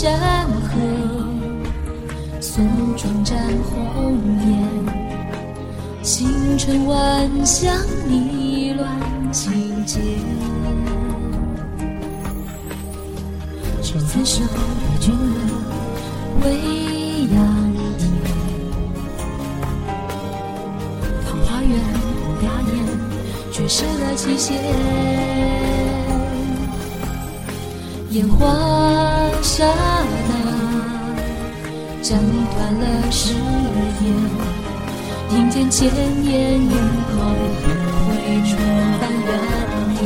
山河，诉壮展红颜。星辰万象，迷乱情节。执子手，未央庭。桃花源，不雅言，却失了期限。烟花刹那，斩断了誓言。听见千言云空，回春翻原点。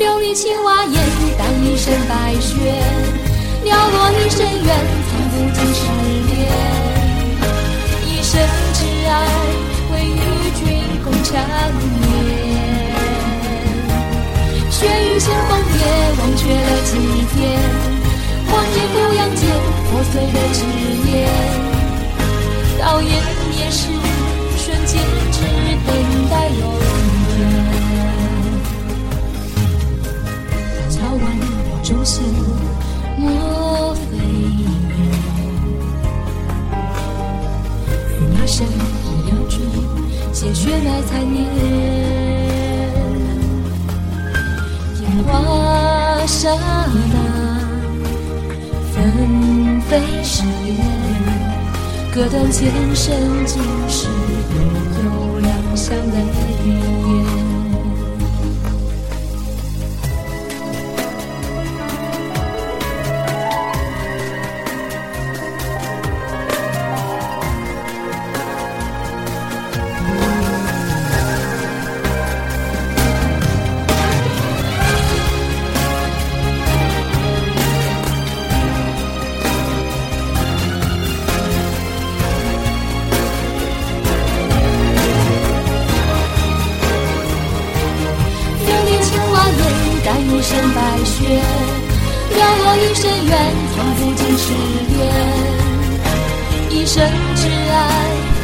琉璃青瓦檐，缠绵。血雨腥风也，忘却了几来残年。烟花刹那，纷飞誓言。隔断前生今世，有两相泪一生缘，藏不尽誓言。一生挚爱，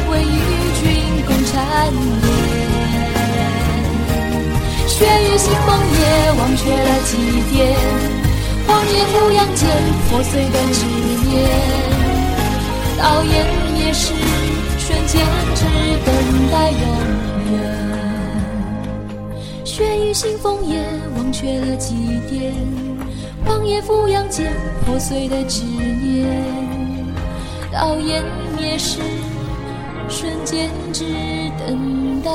为与君共缠绵。雪雨腥风也，忘却了祭奠。荒野俯仰间，破碎的执念。到湮灭时，瞬间只等待永远。雪雨腥风也，忘却了祭奠；荒野俯仰间，破碎的执念。到湮灭时，瞬间只等待。